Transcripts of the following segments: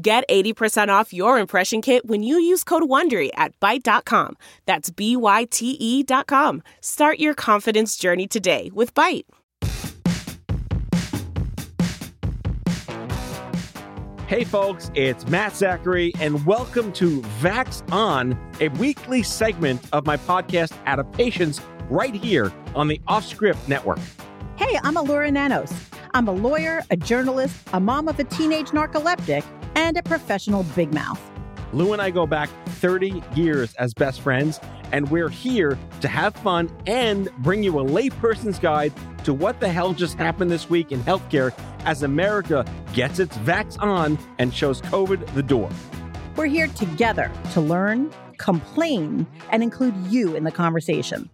Get 80% off your impression kit when you use code WONDERY at Byte.com. That's B-Y-T-E dot com. Start your confidence journey today with Byte. Hey folks, it's Matt Zachary, and welcome to Vax On, a weekly segment of my podcast Adaptations right here on the Offscript Network. Hey, I'm Alura Nanos. I'm a lawyer, a journalist, a mom of a teenage narcoleptic, and a professional big mouth. Lou and I go back 30 years as best friends, and we're here to have fun and bring you a layperson's guide to what the hell just happened this week in healthcare as America gets its vax on and shows COVID the door. We're here together to learn, complain, and include you in the conversation.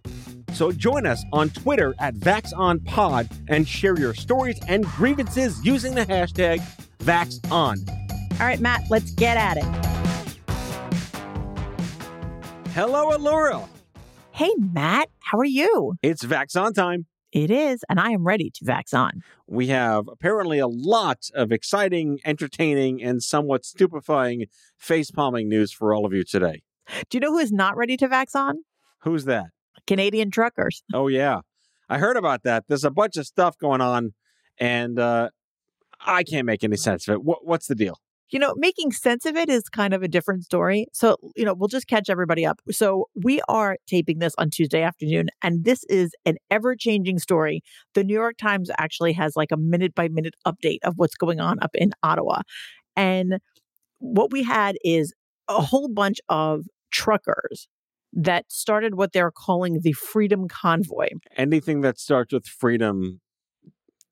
So join us on Twitter at VaxOnPod and share your stories and grievances using the hashtag VaxOn. All right, Matt, let's get at it. Hello, Alura. Hey, Matt, how are you? It's Vax On time. It is, and I am ready to vax on. We have apparently a lot of exciting, entertaining, and somewhat stupefying face palming news for all of you today. Do you know who is not ready to vax on? Who's that? Canadian truckers. Oh, yeah. I heard about that. There's a bunch of stuff going on, and uh, I can't make any sense of it. What, what's the deal? You know, making sense of it is kind of a different story. So, you know, we'll just catch everybody up. So, we are taping this on Tuesday afternoon, and this is an ever changing story. The New York Times actually has like a minute by minute update of what's going on up in Ottawa. And what we had is a whole bunch of truckers that started what they're calling the Freedom Convoy. Anything that starts with freedom,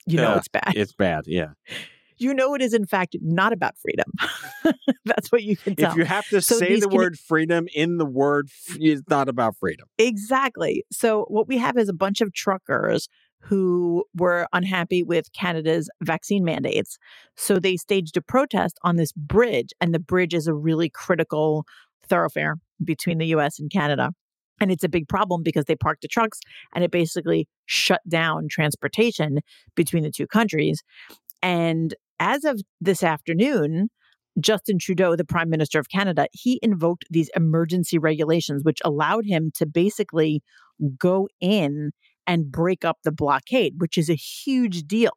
You know, Yeah, it's bad. it's bad. Yeah. You know, it is in fact not about freedom. That's what you can tell. If you have to So say the Cana- word freedom in the word, it's not about freedom. Exactly. So, what we have is a bunch of truckers who were unhappy with Canada's vaccine mandates. So, they staged a protest on this bridge, and the bridge is a really critical thoroughfare between the US and Canada. And it's a big problem because they parked the trucks and it basically shut down transportation between the two countries. And as of this afternoon, Justin Trudeau, the Prime Minister of Canada, he invoked these emergency regulations, which allowed him to basically go in and break up the blockade, which is a huge deal.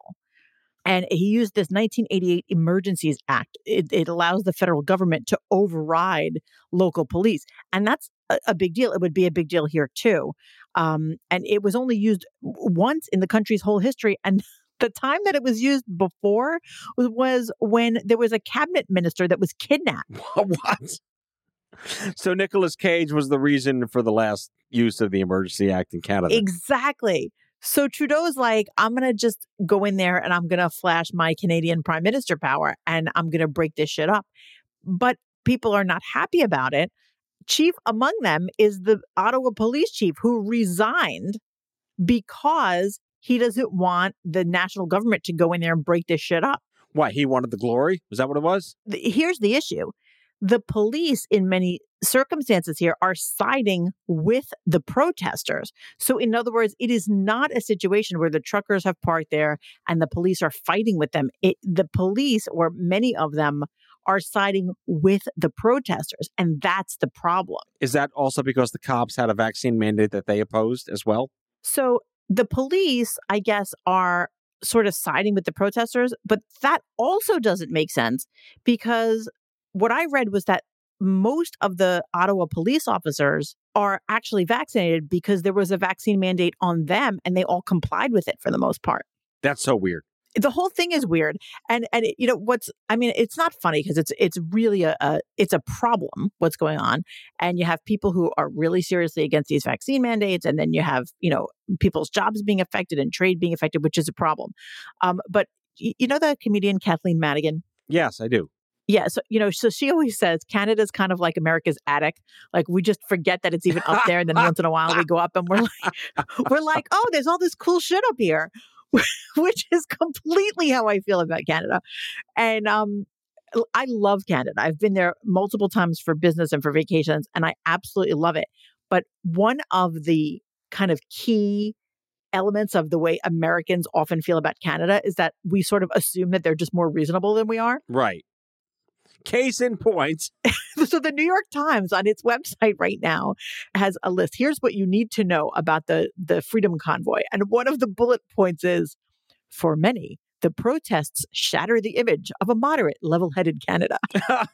And he used this 1988 Emergencies Act. It, it allows the federal government to override local police. And that's a, a big deal. It would be a big deal here, too. Um, and it was only used once in the country's whole history. And the time that it was used before was, was when there was a cabinet minister that was kidnapped. what? So Nicolas Cage was the reason for the last use of the Emergency Act in Canada. Exactly. So Trudeau's like, I'm going to just go in there and I'm going to flash my Canadian prime minister power and I'm going to break this shit up. But people are not happy about it. Chief among them is the Ottawa police chief who resigned because he doesn't want the national government to go in there and break this shit up. Why? He wanted the glory? Was that what it was? here's the issue the police in many circumstances here are siding with the protesters so in other words it is not a situation where the truckers have parked there and the police are fighting with them it, the police or many of them are siding with the protesters and that's the problem Is that also because the cops had a vaccine mandate that they opposed as well? So the police, I guess, are sort of siding with the protesters, but that also doesn't make sense because what I read was that most of the Ottawa police officers are actually vaccinated because there was a vaccine mandate on them and they all complied with it for the most part. That's so weird. The whole thing is weird, and and it, you know what's I mean it's not funny because it's it's really a, a it's a problem what's going on, and you have people who are really seriously against these vaccine mandates, and then you have you know people's jobs being affected and trade being affected, which is a problem. Um, but y- you know the comedian Kathleen Madigan, Yes, I do. Yeah, so you know, so she always says Canada's kind of like America's attic. Like we just forget that it's even up there, and then once in a while we go up and we're like, we're like, oh, there's all this cool shit up here, which is completely how I feel about Canada. And um, I love Canada. I've been there multiple times for business and for vacations, and I absolutely love it. But one of the kind of key elements of the way Americans often feel about Canada is that we sort of assume that they're just more reasonable than we are. Right. Case in point. so the New York Times on its website right now has a list. Here's what you need to know about the the Freedom Convoy. And one of the bullet points is for many, the protests shatter the image of a moderate, level-headed Canada. so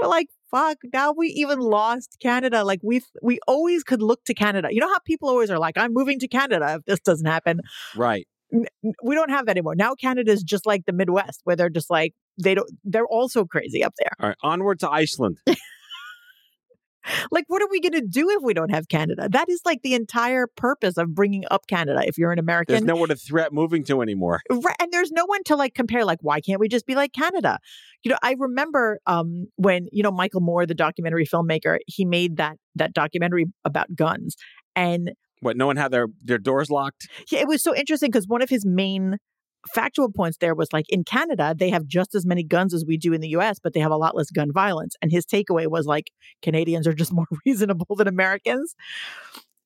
we're like, fuck, now we even lost Canada. Like we we always could look to Canada. You know how people always are like, I'm moving to Canada if this doesn't happen. Right. We don't have that anymore. Now Canada is just like the Midwest, where they're just like they don't. They're also crazy up there. All right, onward to Iceland. like what are we going to do if we don't have canada that is like the entire purpose of bringing up canada if you're an american there's nowhere to threat moving to anymore right and there's no one to like compare like why can't we just be like canada you know i remember um when you know michael moore the documentary filmmaker he made that that documentary about guns and what no one had their their doors locked yeah it was so interesting because one of his main factual points there was like in Canada, they have just as many guns as we do in the US, but they have a lot less gun violence. And his takeaway was like, Canadians are just more reasonable than Americans.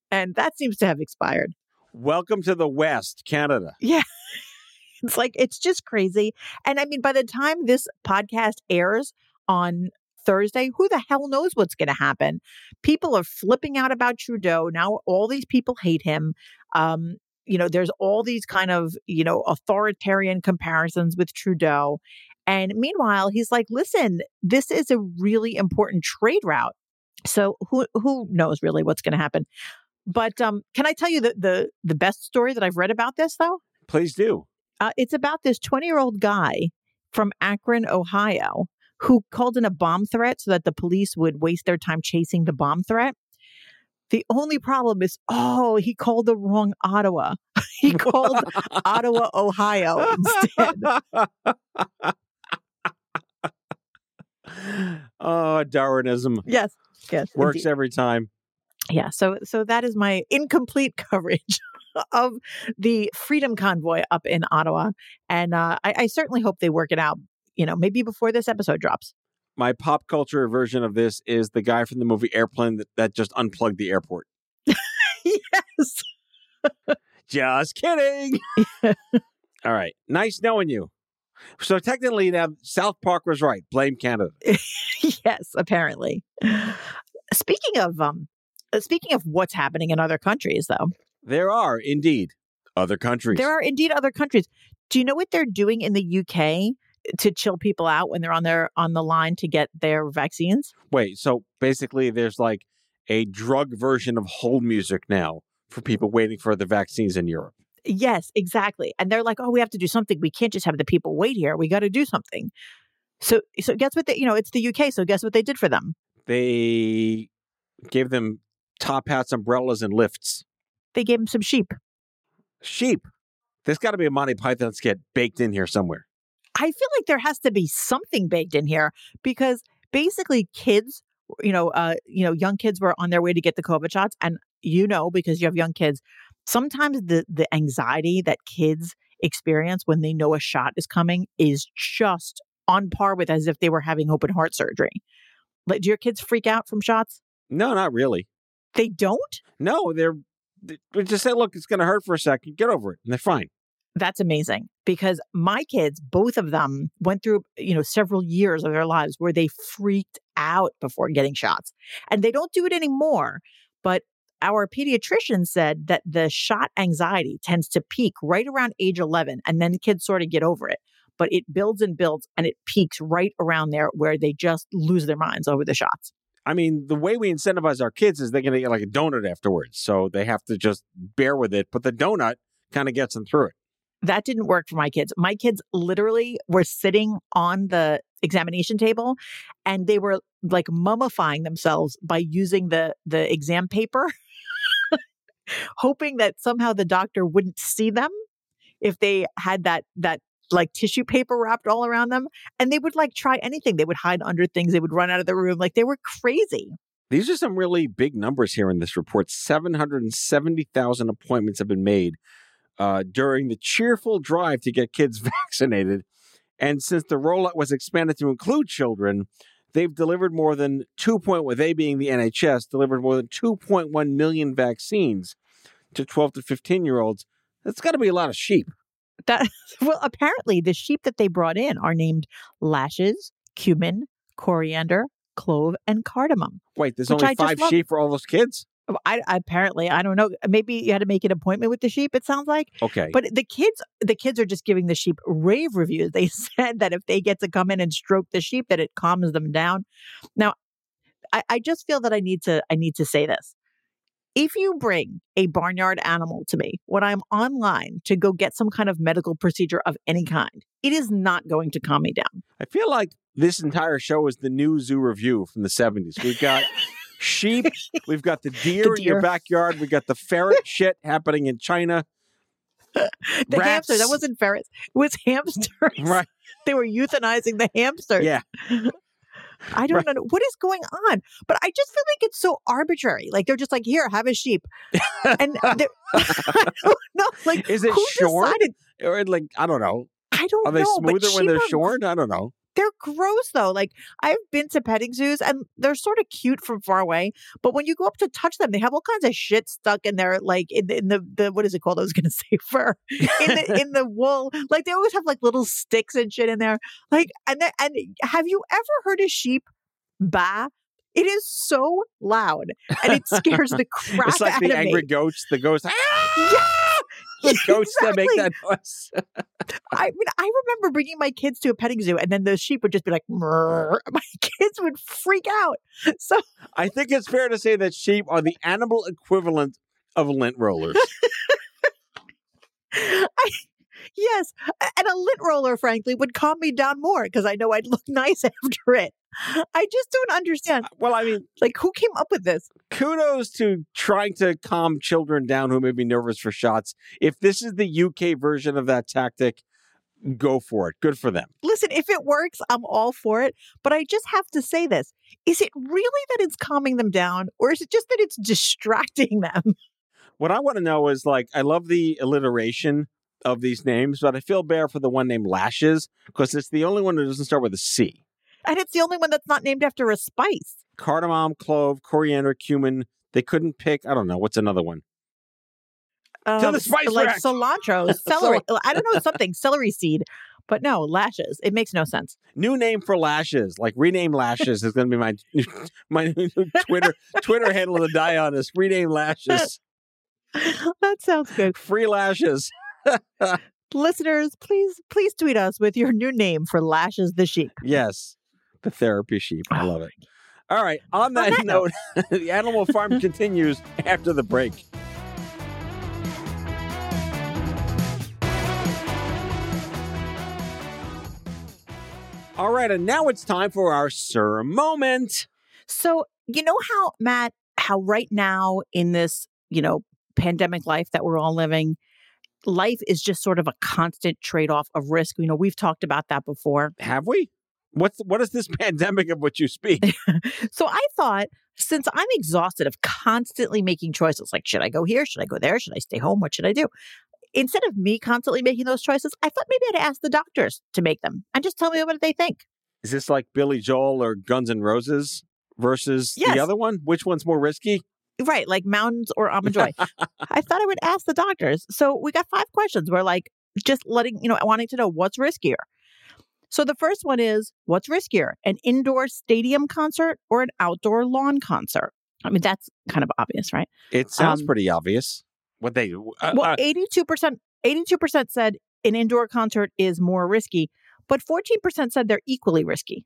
And that seems to have expired. Welcome to the West, Canada. Yeah. it's like, it's just crazy. And I mean, by the time this podcast airs on Thursday, who the hell knows what's going to happen? People are flipping out about Trudeau. Now all these people hate him. Um, you know, there's all these kind of, you know, authoritarian comparisons with Trudeau. And meanwhile, he's like, listen, this is a really important trade route. So who who knows really what's going to happen? But um, can I tell you the, the the best story that I've read about this though? Please do. Uh, it's about this 20 year old guy from Akron, Ohio, who called in a bomb threat so that the police would waste their time chasing the bomb threat. The only problem is, oh, he called the wrong Ottawa. he called Ottawa, Ohio instead. oh, Darwinism. Yes, yes, works indeed. every time. Yeah, so so that is my incomplete coverage of the Freedom Convoy up in Ottawa, and uh, I, I certainly hope they work it out. You know, maybe before this episode drops my pop culture version of this is the guy from the movie Airplane that, that just unplugged the airport. yes. just kidding. All right. Nice knowing you. So technically now South Park was right. Blame Canada. yes, apparently. Speaking of um speaking of what's happening in other countries though. There are indeed other countries. There are indeed other countries. Do you know what they're doing in the UK to chill people out when they're on their on the line to get their vaccines. Wait, so basically there's like a drug version of hold music now for people waiting for the vaccines in Europe. Yes, exactly. And they're like, "Oh, we have to do something. We can't just have the people wait here. We got to do something." So so guess what they, you know, it's the UK, so guess what they did for them? They gave them top hats, umbrellas and lifts. They gave them some sheep. Sheep. There's got to be a Monty Python skit baked in here somewhere. I feel like there has to be something baked in here because basically kids, you know, uh, you know, young kids were on their way to get the COVID shots, and you know, because you have young kids, sometimes the the anxiety that kids experience when they know a shot is coming is just on par with as if they were having open heart surgery. Like, do your kids freak out from shots? No, not really. They don't. No, they're. They just say, "Look, it's going to hurt for a second. Get over it," and they're fine. That's amazing because my kids, both of them, went through, you know, several years of their lives where they freaked out before getting shots. And they don't do it anymore. But our pediatrician said that the shot anxiety tends to peak right around age 11 and then kids sort of get over it. But it builds and builds and it peaks right around there where they just lose their minds over the shots. I mean, the way we incentivize our kids is they're going to get like a donut afterwards. So they have to just bear with it. But the donut kind of gets them through it that didn't work for my kids. My kids literally were sitting on the examination table and they were like mummifying themselves by using the the exam paper hoping that somehow the doctor wouldn't see them if they had that that like tissue paper wrapped all around them. And they would like try anything. They would hide under things. They would run out of the room. Like they were crazy. These are some really big numbers here in this report. 770,000 appointments have been made uh, during the cheerful drive to get kids vaccinated. And since the rollout was expanded to include children, they've delivered more than 2. Point, with they being the NHS, delivered more than 2.1 million vaccines to 12 to 15 year olds. That's got to be a lot of sheep. That well, apparently the sheep that they brought in are named lashes, cumin, coriander, clove, and cardamom. Wait, there's only five sheep for all those kids? Oh, I, apparently I don't know. Maybe you had to make an appointment with the sheep. It sounds like okay. But the kids, the kids are just giving the sheep rave reviews. They said that if they get to come in and stroke the sheep, that it calms them down. Now, I, I just feel that I need to. I need to say this. If you bring a barnyard animal to me when I'm online to go get some kind of medical procedure of any kind, it is not going to calm me down. I feel like this entire show is the new zoo review from the 70s. We've got sheep, we've got the deer, the deer. in your backyard, we got the ferret shit happening in China. the Rats. hamster, that wasn't ferrets, it was hamsters. Right. They were euthanizing the hamsters. Yeah. I don't right. know what is going on, but I just feel like it's so arbitrary. Like they're just like, here, have a sheep, and I don't know. Like, is it shorn or like I don't know? I don't. Are they know, smoother when they're shorn? I don't know. They're gross though. Like I've been to petting zoos and they're sort of cute from far away, but when you go up to touch them, they have all kinds of shit stuck in there, like in the, in the, the what is it called? I was going to say fur in the in the wool. Like they always have like little sticks and shit in there. Like and and have you ever heard a sheep baa? It is so loud and it scares the crap it's like out the of angry me. ghost. The. Yeah the goats exactly. that make that noise. I mean, I remember bringing my kids to a petting zoo, and then the sheep would just be like, Murr. my kids would freak out. So I think it's fair to say that sheep are the animal equivalent of lint rollers. I, yes, and a lint roller, frankly, would calm me down more because I know I'd look nice after it. I just don't understand. Uh, well, I mean, like who came up with this? Kudos to trying to calm children down who may be nervous for shots. If this is the UK version of that tactic, go for it. Good for them. Listen, if it works, I'm all for it. But I just have to say this is it really that it's calming them down, or is it just that it's distracting them? What I want to know is like, I love the alliteration of these names, but I feel bad for the one named Lashes because it's the only one that doesn't start with a C. And it's the only one that's not named after a spice. Cardamom, clove, coriander, cumin. They couldn't pick, I don't know, what's another one? Um, to the spice like rack. cilantro, celery. I don't know something celery seed, but no lashes. It makes no sense. New name for lashes, like rename lashes is going to be my my Twitter Twitter handle to die on is rename lashes. that sounds good. Free lashes. Listeners, please please tweet us with your new name for lashes the sheep. Yes the therapy sheep. I ah. love it. All right. On that, on that note, note the Animal Farm continues after the break. All right, and now it's time for our Sir moment. So, you know how, Matt, how right now in this, you know, pandemic life that we're all living, life is just sort of a constant trade off of risk. You know, we've talked about that before. Have we? What's what is this pandemic of which you speak? so I thought since I'm exhausted of constantly making choices, like should I go here? Should I go there? Should I stay home? What should I do? Instead of me constantly making those choices, I thought maybe I'd ask the doctors to make them and just tell me what they think. Is this like Billy Joel or Guns N' Roses versus yes. the other one? Which one's more risky? Right, like Mounds or almond joy. I thought I would ask the doctors. So we got five questions. We're like just letting, you know, wanting to know what's riskier. So the first one is what's riskier, an indoor stadium concert or an outdoor lawn concert? I mean, that's kind of obvious, right? It sounds um, pretty obvious. What they uh, well, uh eighty-two percent, eighty-two percent said an indoor concert is more risky, but fourteen percent said they're equally risky.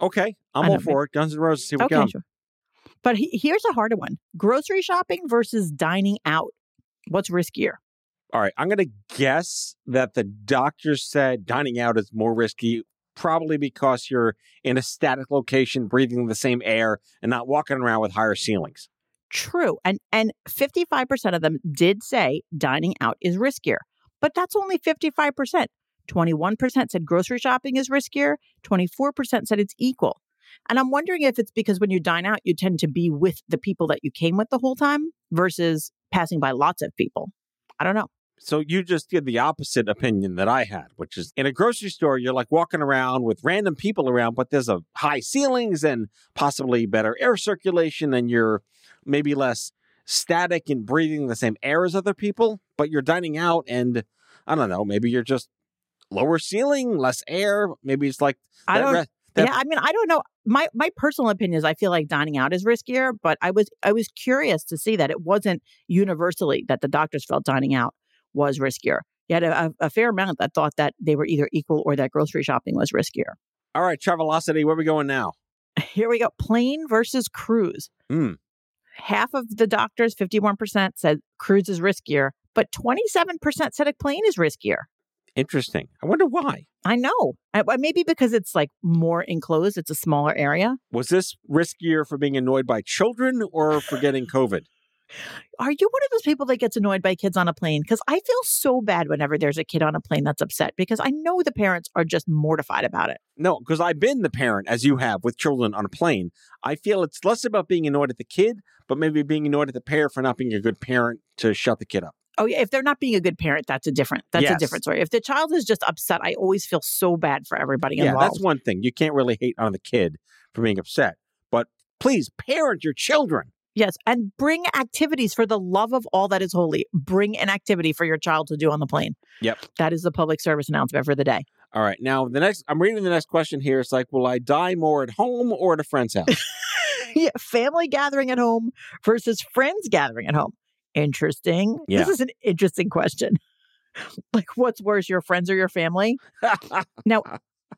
Okay, I'm all for it. Guns N' Roses, here we okay. Sure. But he, here's a harder one: grocery shopping versus dining out. What's riskier? All right, I'm going to guess that the doctor said dining out is more risky, probably because you're in a static location, breathing the same air, and not walking around with higher ceilings. True, and and 55% of them did say dining out is riskier, but that's only 55%. 21% said grocery shopping is riskier, 24% said it's equal. And I'm wondering if it's because when you dine out, you tend to be with the people that you came with the whole time versus passing by lots of people. I don't know. So you just did the opposite opinion that I had, which is in a grocery store, you're like walking around with random people around, but there's a high ceilings and possibly better air circulation, and you're maybe less static and breathing the same air as other people. But you're dining out, and I don't know, maybe you're just lower ceiling, less air. Maybe it's like I don't. re- yeah, I mean, I don't know. My my personal opinion is I feel like dining out is riskier, but I was I was curious to see that it wasn't universally that the doctors felt dining out was riskier. You had a, a fair amount that thought that they were either equal or that grocery shopping was riskier. All right, Travelocity, where are we going now? Here we go. Plane versus cruise. Hmm. Half of the doctors, 51%, said cruise is riskier, but 27% said a plane is riskier. Interesting. I wonder why. I know. Well, Maybe because it's like more enclosed, it's a smaller area. Was this riskier for being annoyed by children or for getting COVID? Are you one of those people that gets annoyed by kids on a plane? Because I feel so bad whenever there's a kid on a plane that's upset because I know the parents are just mortified about it. No, because I've been the parent, as you have, with children on a plane. I feel it's less about being annoyed at the kid, but maybe being annoyed at the parent for not being a good parent to shut the kid up. Oh yeah, if they're not being a good parent, that's a different that's a different story. If the child is just upset, I always feel so bad for everybody Yeah, involved. that's one thing. You can't really hate on the kid for being upset. But please parent your children. Yes, and bring activities for the love of all that is holy. Bring an activity for your child to do on the plane. Yep. That is the public service announcement for the day. All right. Now, the next, I'm reading the next question here. It's like, will I die more at home or at a friend's house? yeah, family gathering at home versus friends gathering at home. Interesting. Yeah. This is an interesting question. like, what's worse, your friends or your family? Now,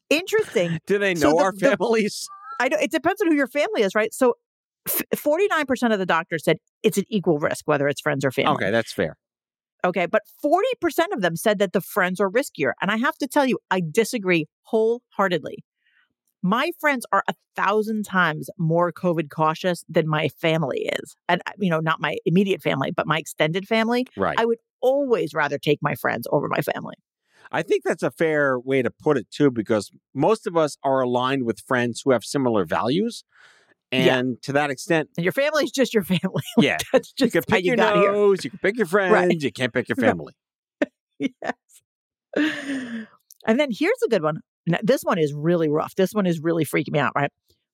interesting. Do they So know the- our the- families? I don't, it depends on who your family is, right? So, forty nine percent of the doctors said it's an equal risk, whether it's friends or family. Okay, that's fair. Okay, but 40% of them said that the friends are riskier. And I have to tell you, I disagree wholeheartedly. My friends are a thousand times more COVID cautious than my family is. And, uh, you know, not my immediate family, but my extended family. Right. I would always rather take my friends over my family. I think that's a fair way to put it too, because most of us are aligned with friends who have similar values. Yeah. And to that extent, And your family is just your family. yeah, That's you can pick you your got here. nose, you can pick your friends, you can't pick your family. yes. And then here's a good one. Now, this one is really rough. This one is really freaking me out, right?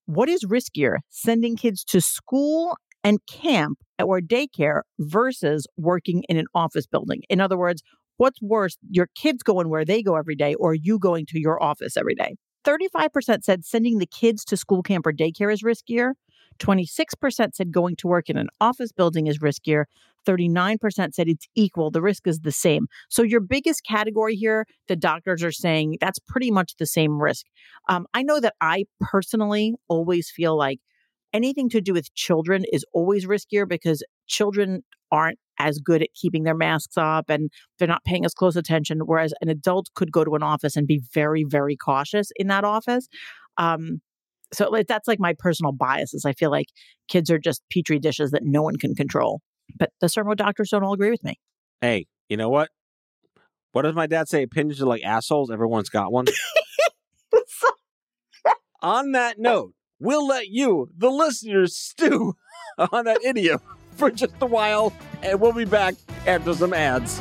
What is riskier, sending kids to school and camp or daycare versus working in an office building? In other words, what's worse, your kids going where they go every day or you going to your office every day? 35% said sending the kids to school camp or daycare is riskier. 26% said going to work in an office building is riskier. 39% said it's equal. The risk is the same. So, your biggest category here, the doctors are saying that's pretty much the same risk. Um, I know that I personally always feel like anything to do with children is always riskier because children aren't as good at keeping their masks up and they're not paying as close attention. Whereas an adult could go to an office and be very, very cautious in that office. Um, so that's like my personal biases. I feel like kids are just petri dishes that no one can control. But the sermo doctors don't all agree with me. Hey, you know what? What does my dad say? Opinions are like assholes. Everyone's got one. on that note, we'll let you, the listeners, stew on that idiom for just a while, and we'll be back after some ads.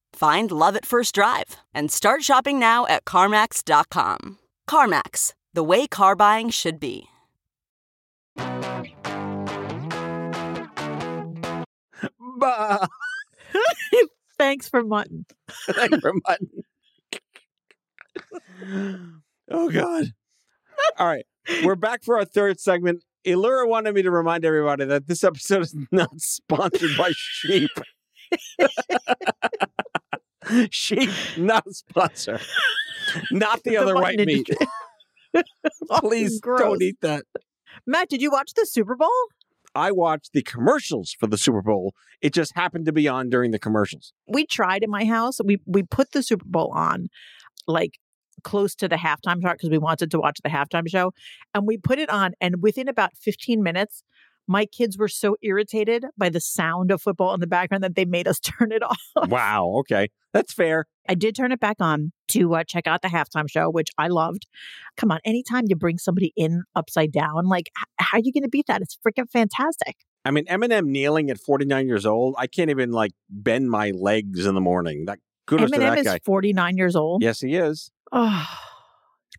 Find love at first drive and start shopping now at CarMax.com. CarMax, the way car buying should be. Bah! Thanks for mutton. Thanks for mutton. oh God. All right. We're back for our third segment. Elura wanted me to remind everybody that this episode is not sponsored by sheep. sheep, not a sponsor. Not the, The other white meat. Please gross. don't eat that. Matt, did you watch the Super Bowl? I watched the commercials for the Super Bowl. It just happened to be on during the commercials. We tried in my house. We we put the Super Bowl on like close to the halftime show because we wanted to watch the halftime show. And we put it on and within about 15 minutes, my kids were so irritated by the sound of football in the background that they made us turn it off. Wow. Okay. That's fair. I did turn it back on to uh, check out the halftime show, which I loved. Come on, anytime you bring somebody in upside down, like h- how are you going to beat that? It's freaking fantastic. I mean, Eminem kneeling at 49 years old, I can't even like bend my legs in the morning. That kudos to Eminem that is guy. 49 years old. Yes, he is. Oh,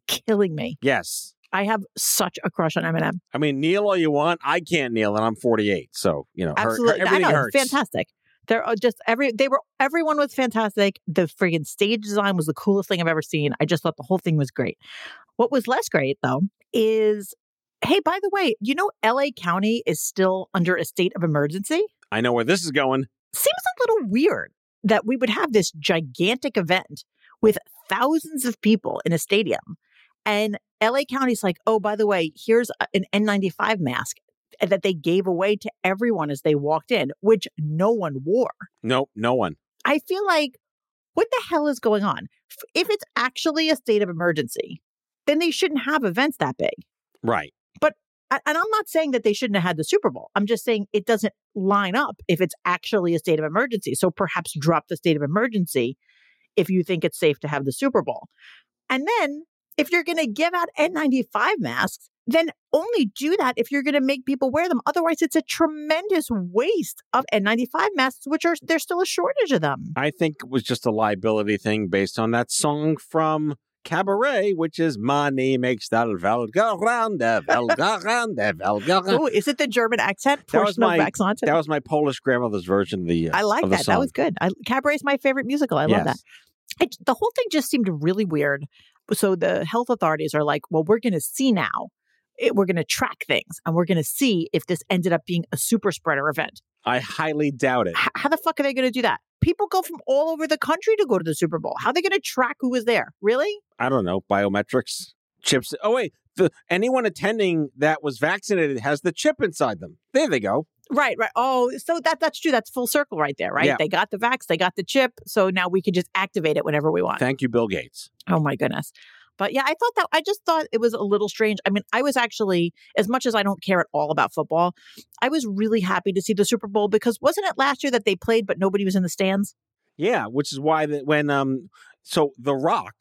killing me. Yes. I have such a crush on Eminem. I mean, kneel all you want. I can't kneel, and I'm 48. So you know, Absolutely, everything I know, hurts. fantastic. They're uh, just every they were everyone was fantastic. The freaking stage design was the coolest thing I've ever seen. I just thought the whole thing was great. What was less great though is, hey, by the way, you know, L.A. County is still under a state of emergency. I know where this is going. Seems a little weird that we would have this gigantic event with thousands of people in a stadium, and L.A. County's like, oh, by the way, here's an N95 mask that they gave away to everyone as they walked in, which no one wore. Nope, no one. I feel like, what the hell is going on? If it's actually a state of emergency, then they shouldn't have events that big. Right. But, And I'm not saying that they shouldn't have had the Super Bowl. I'm just saying it doesn't line up if it's actually a state of emergency. So perhaps drop the state of emergency if you think it's safe to have the Super Bowl. And then if you're going to give out N95 masks, then only do that if you're going to make people wear them. Otherwise, it's a tremendous waste of N95 masks, which are there's still a shortage of them. I think it was just a liability thing based on that song from Cabaret, which is Money makes the Welt go round, the Welt go round, the Welt go round. Oh, is it the German accent? That was my-? That was my Polish grandmother's version of the. Uh, I like that. That was good. I, Cabaret is my favorite musical. I love that. Yes. It, the whole thing just seemed really weird. So the health authorities are like, well, we're going to see now. It, we're going to track things and we're going to see if this ended up being a super spreader event. I highly doubt it. H- how the fuck are they going to do that? People go from all over the country to go to the Super Bowl. How are they going to track who was there? Really? I don't know biometrics chips. Oh wait, the anyone attending that was vaccinated has the chip inside them. There they go. Right, right. Oh, so that that's true. That's full circle right there, right? Yeah. They got the vax, they got the chip, so now we can just activate it whenever we want. Thank you, Bill Gates. Oh my goodness. But yeah, I thought that I just thought it was a little strange. I mean, I was actually, as much as I don't care at all about football, I was really happy to see the Super Bowl because wasn't it last year that they played but nobody was in the stands? Yeah, which is why that when um, so The Rock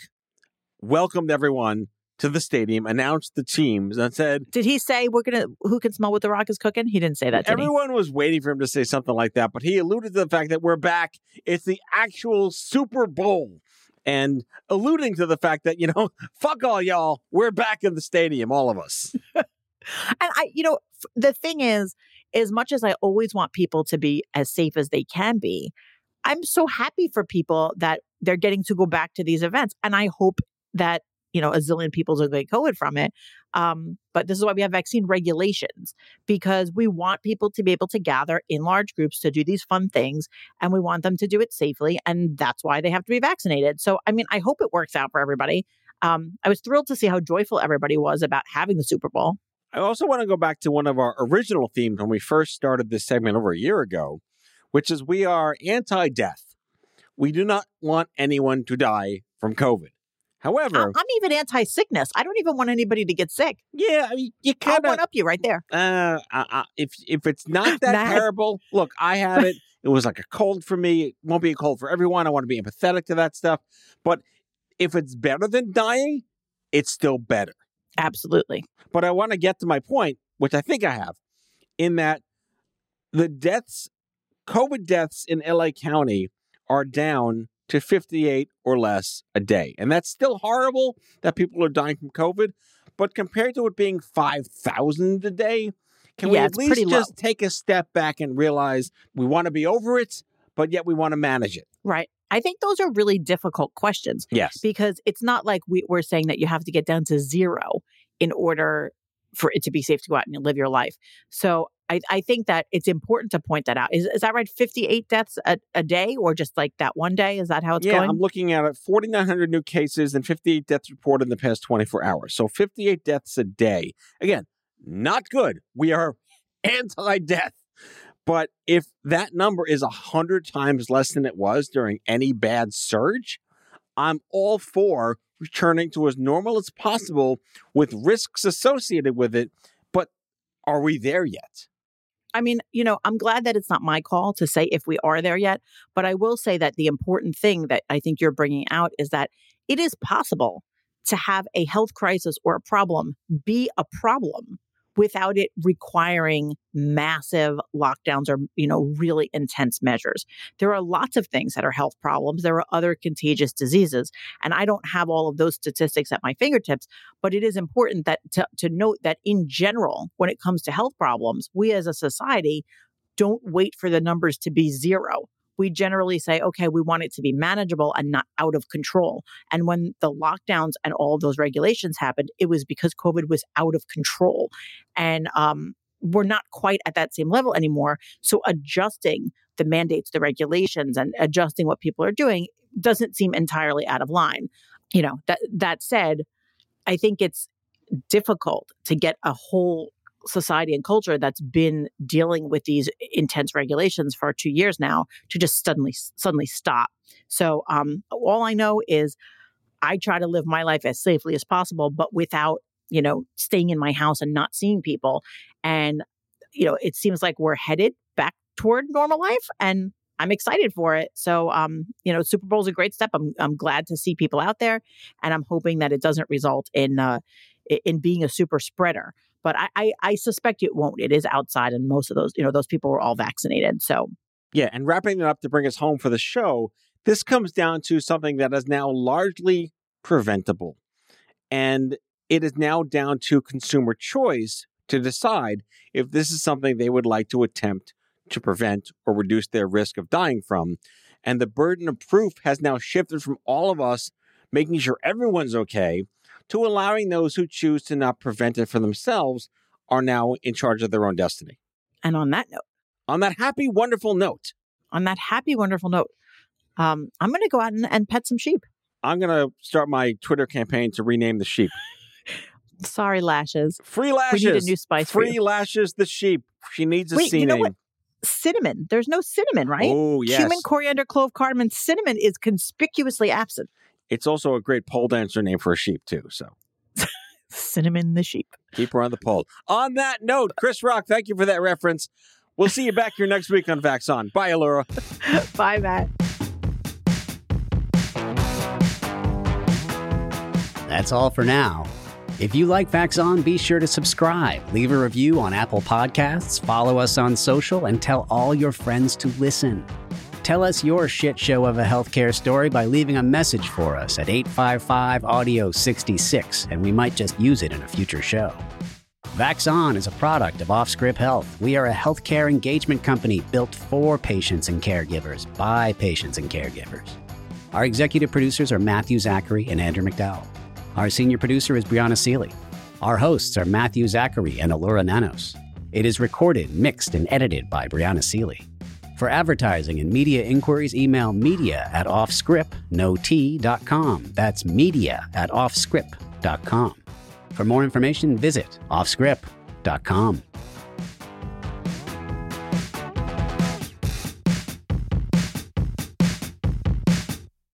welcomed everyone to the stadium, announced the teams, and said Did he say we're gonna who can smell what the rock is cooking? He didn't say that. Did he? everyone was waiting for him to say something like that, but he alluded to the fact that we're back. It's the actual Super Bowl. And alluding to the fact that, you know, fuck all y'all, we're back in the stadium, all of us. And I, you know, the thing is, as much as I always want people to be as safe as they can be, I'm so happy for people that they're getting to go back to these events. And I hope that, you know, a zillion people don't get COVID from it. Um, but this is why we have vaccine regulations because we want people to be able to gather in large groups to do these fun things and we want them to do it safely. And that's why they have to be vaccinated. So, I mean, I hope it works out for everybody. Um, I was thrilled to see how joyful everybody was about having the Super Bowl. I also want to go back to one of our original themes when we first started this segment over a year ago, which is we are anti death. We do not want anyone to die from COVID. However, I'm even anti sickness. I don't even want anybody to get sick. yeah, I mean, you kind of one up you right there. uh, uh, uh, if if it's not that terrible, look, I had it. It was like a cold for me. It won't be a cold for everyone. I want to be empathetic to that stuff. But if it's better than dying, it's still better. Absolutely. But I want to get to my point, which I think I have, in that the deaths, COVID deaths in LA County are down to 58 or less a day. And that's still horrible that people are dying from COVID. But compared to it being 5,000 a day, can we at least just take a step back and realize we want to be over it, but yet we want to manage it? Right. I think those are really difficult questions Yes. because it's not like we, we're saying that you have to get down to zero in order for it to be safe to go out and live your life. So I, I think that it's important to point that out. Is, is that right? 58 deaths a, a day or just like that one day? Is that how it's yeah, going? I'm looking at it 4,900 new cases and 58 deaths reported in the past 24 hours. So 58 deaths a day. Again, not good. We are anti death. But if that number is 100 times less than it was during any bad surge, I'm all for returning to as normal as possible with risks associated with it. But are we there yet? I mean, you know, I'm glad that it's not my call to say if we are there yet, but I will say that the important thing that I think you're bringing out is that it is possible to have a health crisis or a problem be a problem without it requiring massive lockdowns or, you know, really intense measures. There are lots of things that are health problems. There are other contagious diseases, and I don't have all of those statistics at my fingertips, but it is important that to, to note that in general, when it comes to health problems, we as a society don't wait for the numbers to be zero. We generally say, okay, we want it to be manageable and not out of control. And when the lockdowns and all those regulations happened, it was because COVID was out of control. And um, we're not quite at that same level anymore. So adjusting the mandates, the regulations, and adjusting what people are doing doesn't seem entirely out of line. You know, that that said, I think it's difficult to get a whole society and culture that's been dealing with these intense regulations for two years now to just suddenly suddenly stop. So um, all I know is I try to live my life as safely as possible, but without you know staying in my house and not seeing people. And you know, it seems like we're headed back toward normal life, and I'm excited for it. So, um, you know, Super Bowl is a great step. I'm I'm glad to see people out there, and I'm hoping that it doesn't result in uh, in being a super spreader. But I, I I suspect it won't. It is outside, and most of those you know those people were all vaccinated. So Yeah, and wrapping it up to bring us home for the show, this comes down to something that is now largely preventable. And it is now down to consumer choice to decide if this is something they would like to attempt to prevent or reduce their risk of dying from. And the burden of proof has now shifted from all of us making sure everyone's okay to allowing those who choose to not prevent it for themselves are now in charge of their own destiny. and on that note, On that happy, wonderful note, on that happy, wonderful note, um, I'm going to go out and, and pet some sheep. I'm going to start my Twitter campaign to rename the sheep. Sorry, lashes. Free lashes. We need a new spice Free lashes the sheep. She needs a Wait, C you know name. what? Cinnamon. There's no cinnamon, right? Oh, yes. Cumin, coriander, clove, cardamom. Cinnamon is conspicuously absent. It's also a great pole dancer name for a sheep, too. So Cinnamon the sheep. keep her on the pole. On that note, Chris Rock, thank you for that reference. We'll see you back here next week on Vax On. Bye, Allura. Bye, Matt. That's all for now. If you like Vaxon, be sure to subscribe, leave a review on Apple Podcasts, follow us on social, and tell all your friends to listen. Tell us your shit show of a healthcare story by leaving a message for us at 855 Audio 66, and we might just use it in a future show. Vaxon is a product of Offscript Health. We are a healthcare engagement company built for patients and caregivers by patients and caregivers. Our executive producers are Matthew Zachary and Andrew McDowell. Our senior producer is Brianna Seely. Our hosts are Matthew Zachary and Allura Nanos. It is recorded, mixed, and edited by Brianna Seely. For advertising and media inquiries, email media at offscript.com. That's media at offscript.com. For more information, visit offscript.com.